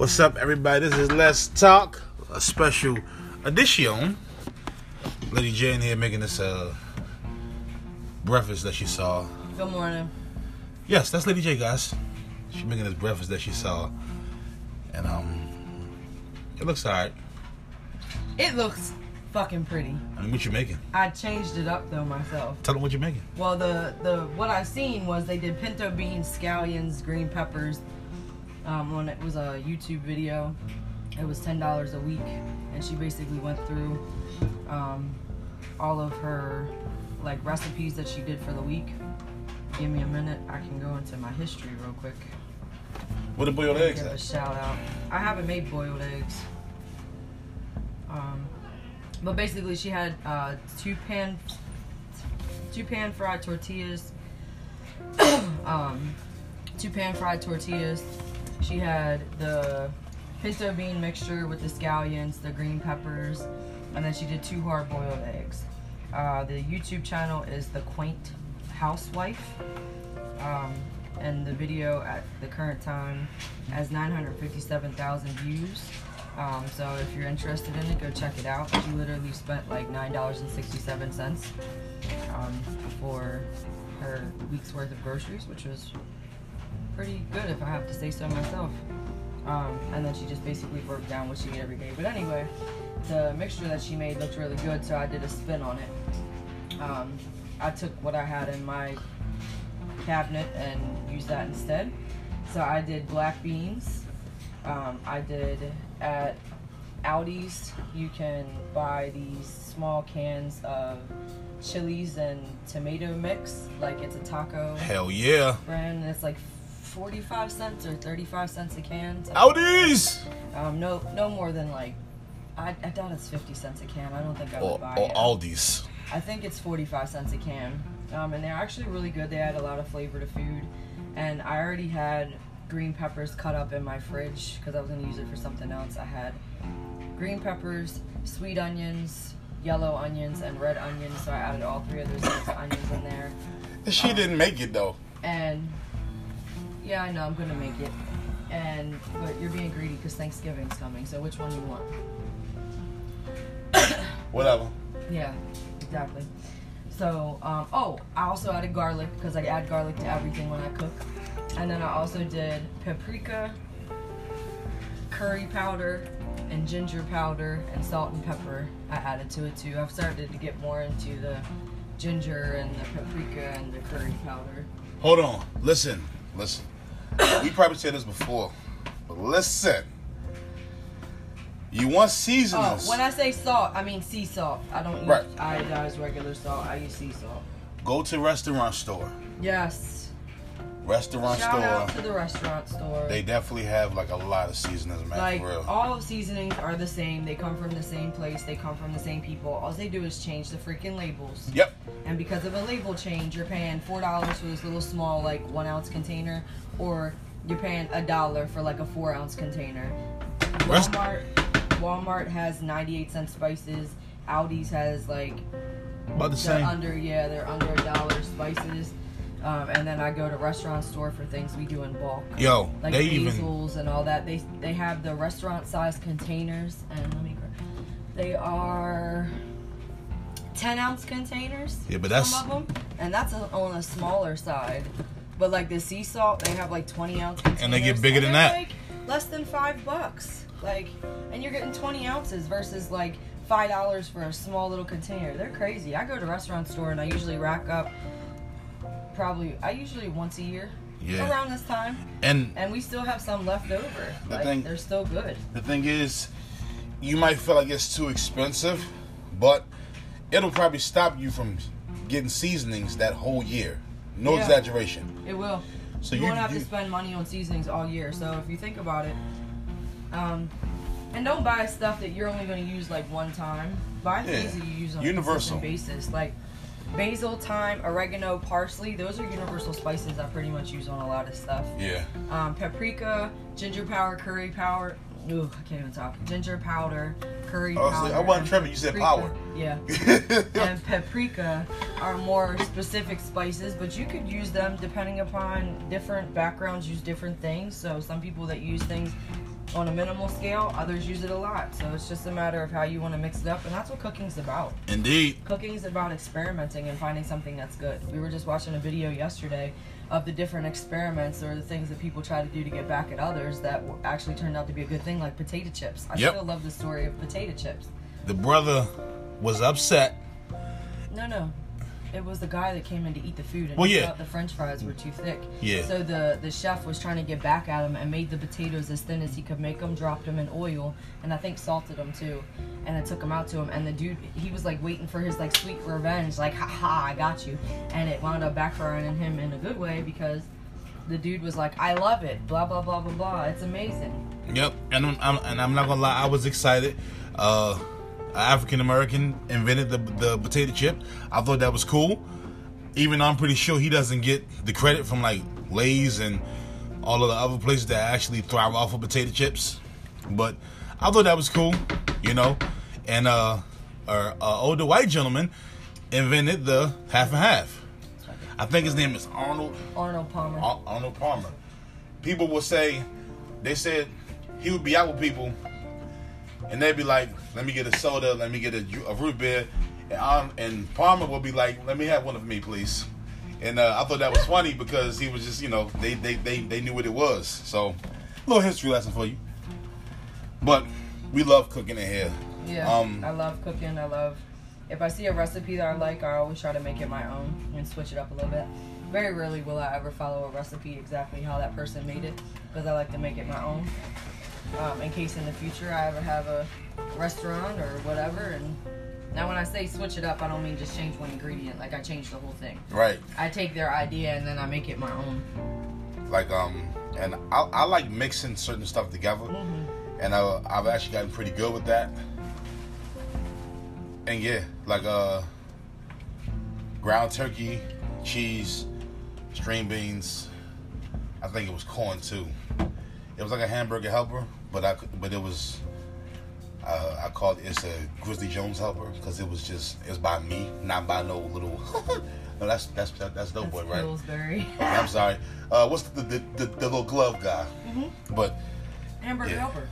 What's up, everybody? This is Let's Talk, a special edition. Lady Jane here making this uh, breakfast that she saw. Good morning. Yes, that's Lady Jay, guys. She's making this breakfast that she saw, and um, it looks alright. It looks fucking pretty. I mean, what you making? I changed it up though myself. Tell them what you're making. Well, the the what I've seen was they did pinto beans, scallions, green peppers. Um, when it was a YouTube video, it was ten dollars a week, and she basically went through um, all of her like recipes that she did for the week. Give me a minute, I can go into my history real quick. What the boiled eggs Give a shout out. I haven't made boiled eggs. Um, but basically, she had uh, two pan, two pan fried tortillas. um, two pan fried tortillas. She had the pinto bean mixture with the scallions, the green peppers, and then she did two hard boiled eggs. Uh, the YouTube channel is the Quaint Housewife. Um, and the video at the current time has 957,000 views. Um, so if you're interested in it, go check it out. She literally spent like $9.67 um, for her week's worth of groceries, which was pretty good if I have to say so myself. Um, and then she just basically broke down what she ate every day. But anyway, the mixture that she made looked really good, so I did a spin on it. Um, I took what I had in my cabinet and used that instead. So I did black beans. Um, I did at Aldi's. You can buy these small cans of chilies and tomato mix, like it's a taco Hell yeah. brand. And it's like 45 cents or 35 cents a can. Aldi's! um, no, no more than like. I, I doubt it's 50 cents a can. I don't think I would Or, buy or it. Aldi's. I think it's 45 cents a can. Um, and they're actually really good. They add a lot of flavor to food. And I already had green peppers cut up in my fridge because I was going to use it for something else. I had green peppers, sweet onions, yellow onions, and red onions. So I added all three of those of onions in there. She didn't make it though. And yeah, I know I'm to make it. And but you're being greedy because Thanksgiving's coming. So which one do you want? Whatever. Yeah, exactly. So, um, oh, I also added garlic because I add garlic to everything when I cook. And then I also did paprika, curry powder, and ginger powder, and salt and pepper. I added to it too. I've started to get more into the ginger and the paprika and the curry powder. Hold on. Listen. Listen. we probably said this before, but listen. You want seasonings. Oh, seasonings? when I say salt, I mean sea salt. I don't use Right. iodized regular salt. I use sea salt. Go to restaurant store. Yes. Restaurant Shout store. out to the restaurant store. They definitely have like a lot of seasonings, man. like all of seasonings are the same. They come from the same place. They come from the same people. All they do is change the freaking labels. Yep. And because of a label change, you're paying four dollars for this little small like one ounce container, or you're paying a dollar for like a four ounce container. Rest- Walmart, Walmart has 98 cent spices. Aldi's has like About the they're same. under yeah they're under a dollar spices. Um, and then I go to restaurant store for things we do in bulk Yo, like they even and all that. They they have the restaurant size containers, and let me. They are ten ounce containers. Yeah, but that's- some of them, and that's a, on a smaller side. But like the sea salt, they have like twenty ounce containers, And they get bigger than that. Like less than five bucks. Like, and you're getting twenty ounces versus like five dollars for a small little container. They're crazy. I go to restaurant store and I usually rack up. Probably, I usually once a year. Yeah. Around this time and and we still have some left over. The Like, thing- they're still good. the thing is, you might feel like it's too expensive, but it'll probably stop you from getting seasonings that whole year. No Yeah. exaggeration. It will. So you, you, won't have you to spend money on seasonings all year. So if you think about it, um, and don't buy stuff that you're only going to use like one time. Buy Yeah. things that you use on Universal. a consistent basis, like basil, thyme, oregano, parsley. Those are universal spices I pretty much use on a lot of stuff. yeah. Um, paprika, ginger powder, curry powder. Ooh, I can't even talk. Ginger powder, curry I was powder. I wasn't tripping, you said paprika. power. Yeah. and paprika are more specific spices, but you could use them depending upon different backgrounds use different things. So some people that use things on a minimal scale. Others use it a lot. So it's just a matter of how you want to mix it up, and that's what cooking's about. Indeed. Cooking is about experimenting and finding something that's good. We were just watching a video yesterday of the different experiments or the things that people try to do to get back at others that actually turned out to be a good thing, like potato chips. I Yep. still love the story of potato chips. The brother was upset. No, no. It was the guy that came in to eat the food and Well, yeah. thought the french fries were too thick. Yeah. So the, the chef was trying to get back at him and made the potatoes as thin as he could make them, dropped them in oil, and I think salted them too. And it took them out to him. And the dude, he was like waiting for his like sweet revenge, like, ha ha, I got you. And it wound up backfiring on him in a good way because the dude was like, I love it, blah, blah, blah, blah, blah. It's amazing. Yep, and I'm, I'm and I'm not gonna lie, I was excited. Uh, African American invented the the potato chip. I thought that was cool. Even though I'm pretty sure he doesn't get the credit from like Lay's and all of the other places that actually thrive off of potato chips. But I thought that was cool, you know. And uh, our uh, older white gentleman invented the half and half. I think his name is Arnold Arnold Palmer. Ar- Arnold Palmer. People will say, they said he would be out with people, and they'd be like, "Let me get a soda, let me get a, a root beer," and, Arn- and Palmer would be like, "Let me have one of me, please." And uh, I thought that was funny because he was just, you know, they they they, they knew what it was. So, a little history lesson for you. But we love cooking in here. Yeah, Um, I love cooking. I love if I see a recipe that I like, I always try to make it my own and switch it up a little bit. Very rarely will I ever follow a recipe exactly how that person made it because I like to make it my own. Um, in case in the future I ever have a restaurant or whatever. And now when I say switch it up, I don't mean just change one ingredient. Like I change the whole thing. Right. I take their idea and then I make it my own. Like um, and I, I like mixing certain stuff together. hmm and I, I've actually gotten pretty good with that. And yeah, like uh, ground turkey, cheese, string beans. I think it was corn too. It was like a hamburger helper, but I but it was. Uh, I called it it's a Grizzly Jones helper because it was just it's by me, not by no little. no, that's that's that's dope boy, right? Pillsbury. Okay, I'm sorry. Uh, what's the the, the the little glove guy? Mhm. But Hamburger Yeah. helper.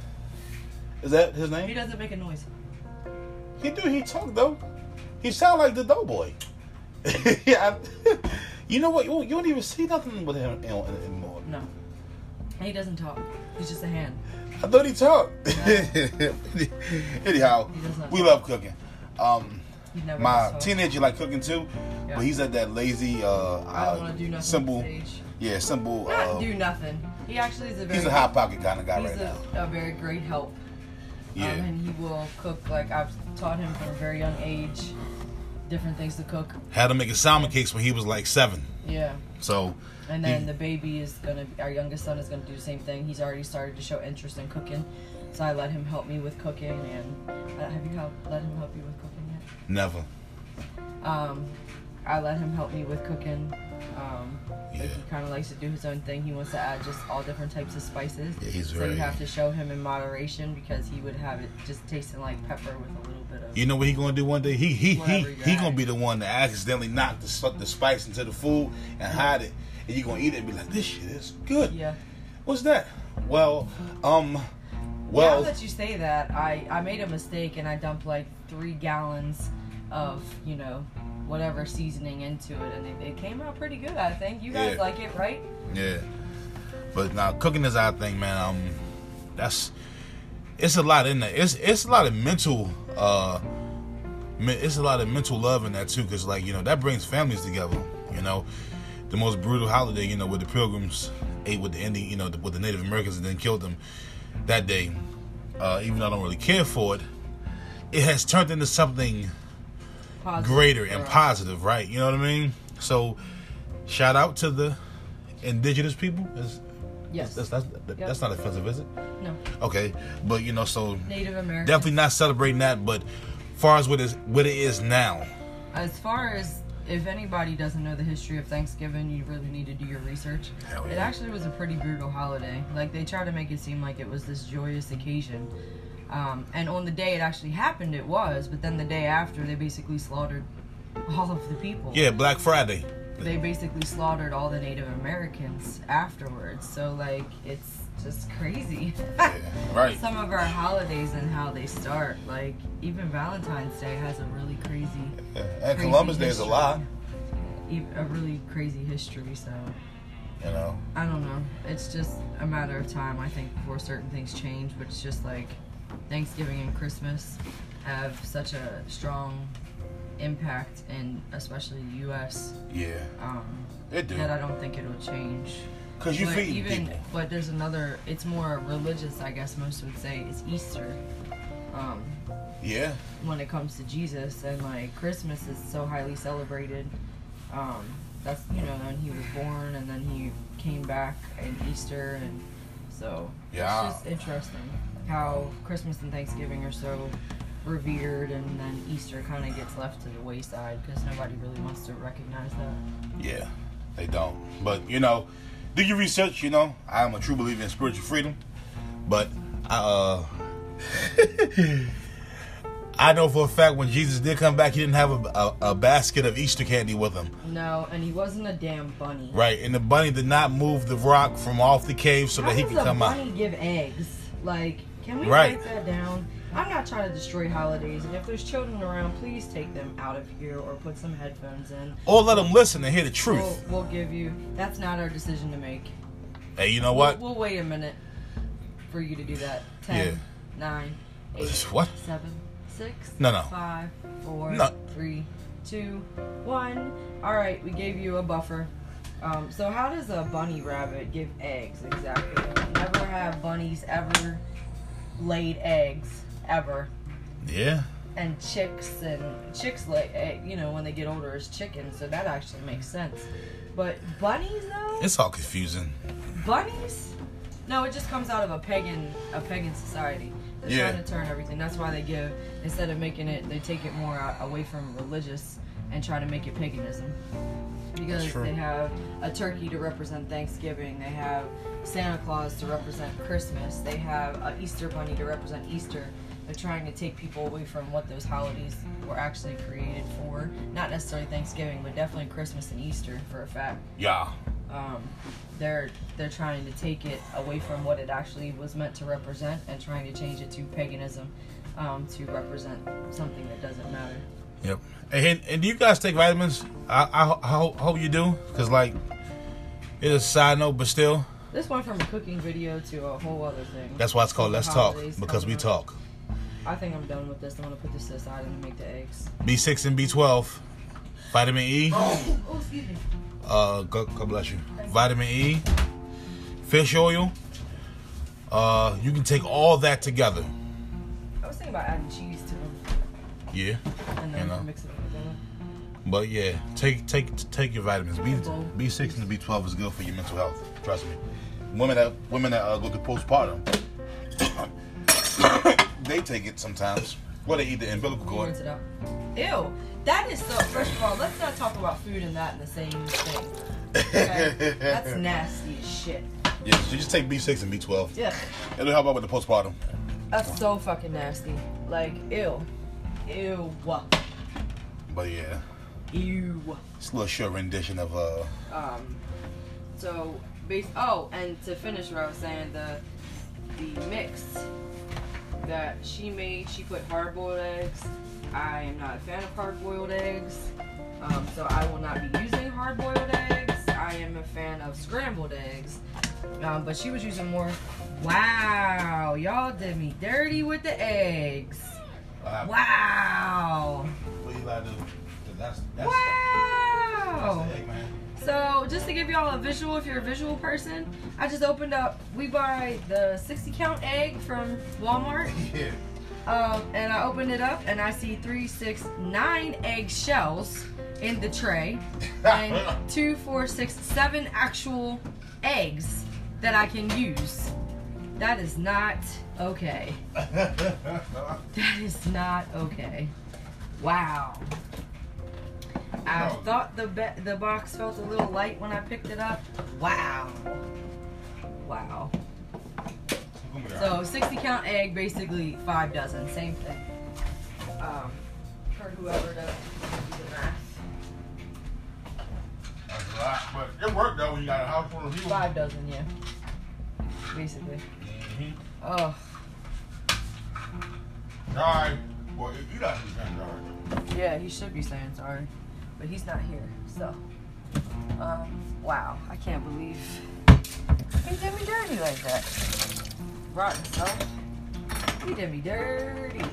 is that his name? He doesn't make a noise. He do. He talk though. He sound like the doughboy. yeah. I- you know what? You, you don't even see nothing with him in- in- anymore. No. He doesn't talk. He's just a hand. I thought he talked. Anyhow, He we love cooking. Um, my teenager like cooking too, Yeah. but he's at that lazy. Uh, I don't uh, want to do nothing simple. Yeah, simple. Not Uh, do nothing. He actually is a very he's a hot pocket kind of guy right a, now. a very great help. Yeah. Um, and he will cook like I've taught him from a very young age different things to cook. Had him a salmon cakes when he was like seven. Yeah. So And then He- the baby is gonna our youngest son is gonna do the same thing. He's already started to show interest in cooking. So I let him help me with cooking and uh, have you help, let him help you with cooking yet? never. Um, I let him help me with cooking. Um, Yeah. He kind of likes to do his own thing. He wants to add just all different types of spices. Yeah, he's so very. you have to show him in moderation because he would have it just tasting like pepper with a little bit of. You know what he gonna do one day? He he he he gonna be the one that accidentally knock the the spice into the food and hide it, and you gonna eat it and be like, "This shit is good." yeah. What's that? Well, um, Well, now that you say that, I I made a mistake and I dumped like three gallons of you know whatever seasoning into it, and it, it came out pretty good. I think you guys Yeah. like it, right? yeah. But now cooking is our thing, man. Um, that's it's a lot in there. It's it's a lot of mental. Uh, it's a lot of mental love in that too, because like you know that brings families together. You know, the most brutal holiday, you know, where the Pilgrims ate with the Indian, you know, with the Native Americans and then killed them that day. Uh, even though I don't really care for it, it has turned into something Positive greater and positive, right? You know what I mean? So, shout out to the indigenous people. Is Yes. that's that's, that's not offensive, is it? no. Okay, but you know, so Native American. definitely not celebrating that. But far as what is what it is now, As far as if anybody doesn't know the history of Thanksgiving, you really need to do your research. Hell It actually was a pretty brutal holiday. Like they try to make it seem like it was this joyous occasion. Um, and on the day it actually happened, it was. But then the day after, they basically slaughtered all of the people. yeah, Black Friday. They basically slaughtered all the Native Americans afterwards. So like it's just crazy. Yeah, right. Some of our holidays and how they start, like even Valentine's Day has a really crazy, Yeah. And crazy Columbus Day is a lie. e- a really crazy history. So You know. I don't know. It's just a matter of time, I think, before certain things change. But it's just like Thanksgiving and Christmas have such a strong impact in especially the U.S. Yeah. Um, It do. that I don't think it'll change. Cause you but feed even, people. but there's another. It's more religious, I guess most would say, it's Easter. Um, Yeah. when it comes to Jesus and like Christmas is so highly celebrated. Um, that's you know when he was born and then he came back in Easter and so Yeah. it's just interesting how Christmas and Thanksgiving are so revered and then Easter kind of gets left to the wayside because nobody really wants to recognize that. Yeah. They don't. But you know, do your research. You know, I am a true believer in spiritual freedom. But I, uh, I know for a fact when Jesus did come back, he didn't have a, a, a basket of Easter candy with him. No, and he wasn't a damn bunny. Right, and the bunny did not move the rock from off the cave so How that he could come out. bunny give eggs? Like, can we Right. write that down? I'm not trying to destroy holidays, and if there's children around, please take them out of here or put some headphones in. Or let them listen and hear the We'll, truth. we'll give you. That's not our decision to make. Hey, you know what? We'll, we'll wait a minute for you to do that. Ten, Yeah. nine, eight, What? seven, six, No, no. five, four, No. three, two, one. All right, we gave you a buffer. Um, so how does a bunny rabbit give eggs exactly? Never have bunnies ever laid eggs ever. Yeah. And chicks and chicks lay, egg, eh, you know, when they get older as chickens, so that actually makes sense. But bunnies though, It's all confusing. bunnies? No, it just comes out of a pagan a pagan society. They're Yeah. trying to turn everything. That's why they give instead of making it, they take it more out, away from religious and try to make it paganism. Because they have a turkey to represent Thanksgiving, they have Santa Claus to represent Christmas, they have an Easter bunny to represent Easter. They're trying to take people away from what those holidays were actually created for. Not necessarily Thanksgiving, but definitely Christmas and Easter for a fact Yeah. um, they're they're trying to take it away from what it actually was meant to represent and trying to change it to paganism um, to represent something that doesn't matter. Yep. And, and do you guys take vitamins? I, I, I hope- hope you do. Because, like, it's a side note, but still, This went from a cooking video to a whole other thing. that's why it's called Let's Talk. Because we talk. I think I'm done with this. I'm gonna put this to the side and make the eggs. B6 and B12. Vitamin E. Oh, excuse me. Uh, God, God bless you. Vitamin E. Fish oil. Uh, you can take all that together. I was thinking about adding cheese to Yeah. and then You know. mix it together. But yeah, take take take your vitamins. B B six and B twelve is good for your mental health. Trust me. Women that women that uh, go through postpartum, they take it sometimes. Well, they eat the umbilical cord. rinse it out. Ew. That is so. First of all, let's not talk about food and that in the same thing. Okay? That's nasty as shit. Yeah, so you just take B six and B twelve. Yeah. It'll help out with the postpartum. That's so fucking nasty. Like, ew. Ew. But yeah, Ew. it's a little short rendition of uh. Um, so, base. Oh, and to finish what I was saying, the the mix that she made, she put hard boiled eggs. I am not a fan of hard boiled eggs, um, so I will not be using hard boiled eggs. I am a fan of scrambled eggs, um, but she was using more. Wow, y'all did me dirty with the eggs. Wow. What you like to do? 'Cause That's, that's, Wow. that's egg. So, just to give y'all a visual, if you're a visual person, I just opened up. We buy the 60 count egg from Walmart, Yeah. um, and I opened it up, and I see three, six, nine egg shells in the tray, and two, four, six, seven actual eggs that I can use. That is not okay. That is not okay. Wow. I thought the be- the box felt a little light when I picked it up. Wow. Wow. So 60 count egg, basically five dozen, same thing. Um, for whoever does the math. That's a lot, but it worked though when you got a house full of people. Five dozen, yeah. basically. Oh, Sorry. Well, you not sorry. yeah, he should be saying sorry, but he's not here. So, um, wow, I can't believe he did me dirty like that. Rotten son. He did me dirty.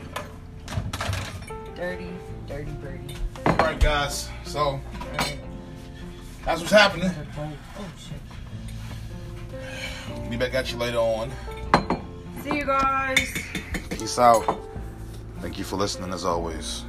Dirty, dirty, dirty. All right, guys. So that's what's happening. Oh shit. Be back at you later on. See you guys. Peace out. Thank you for listening as always.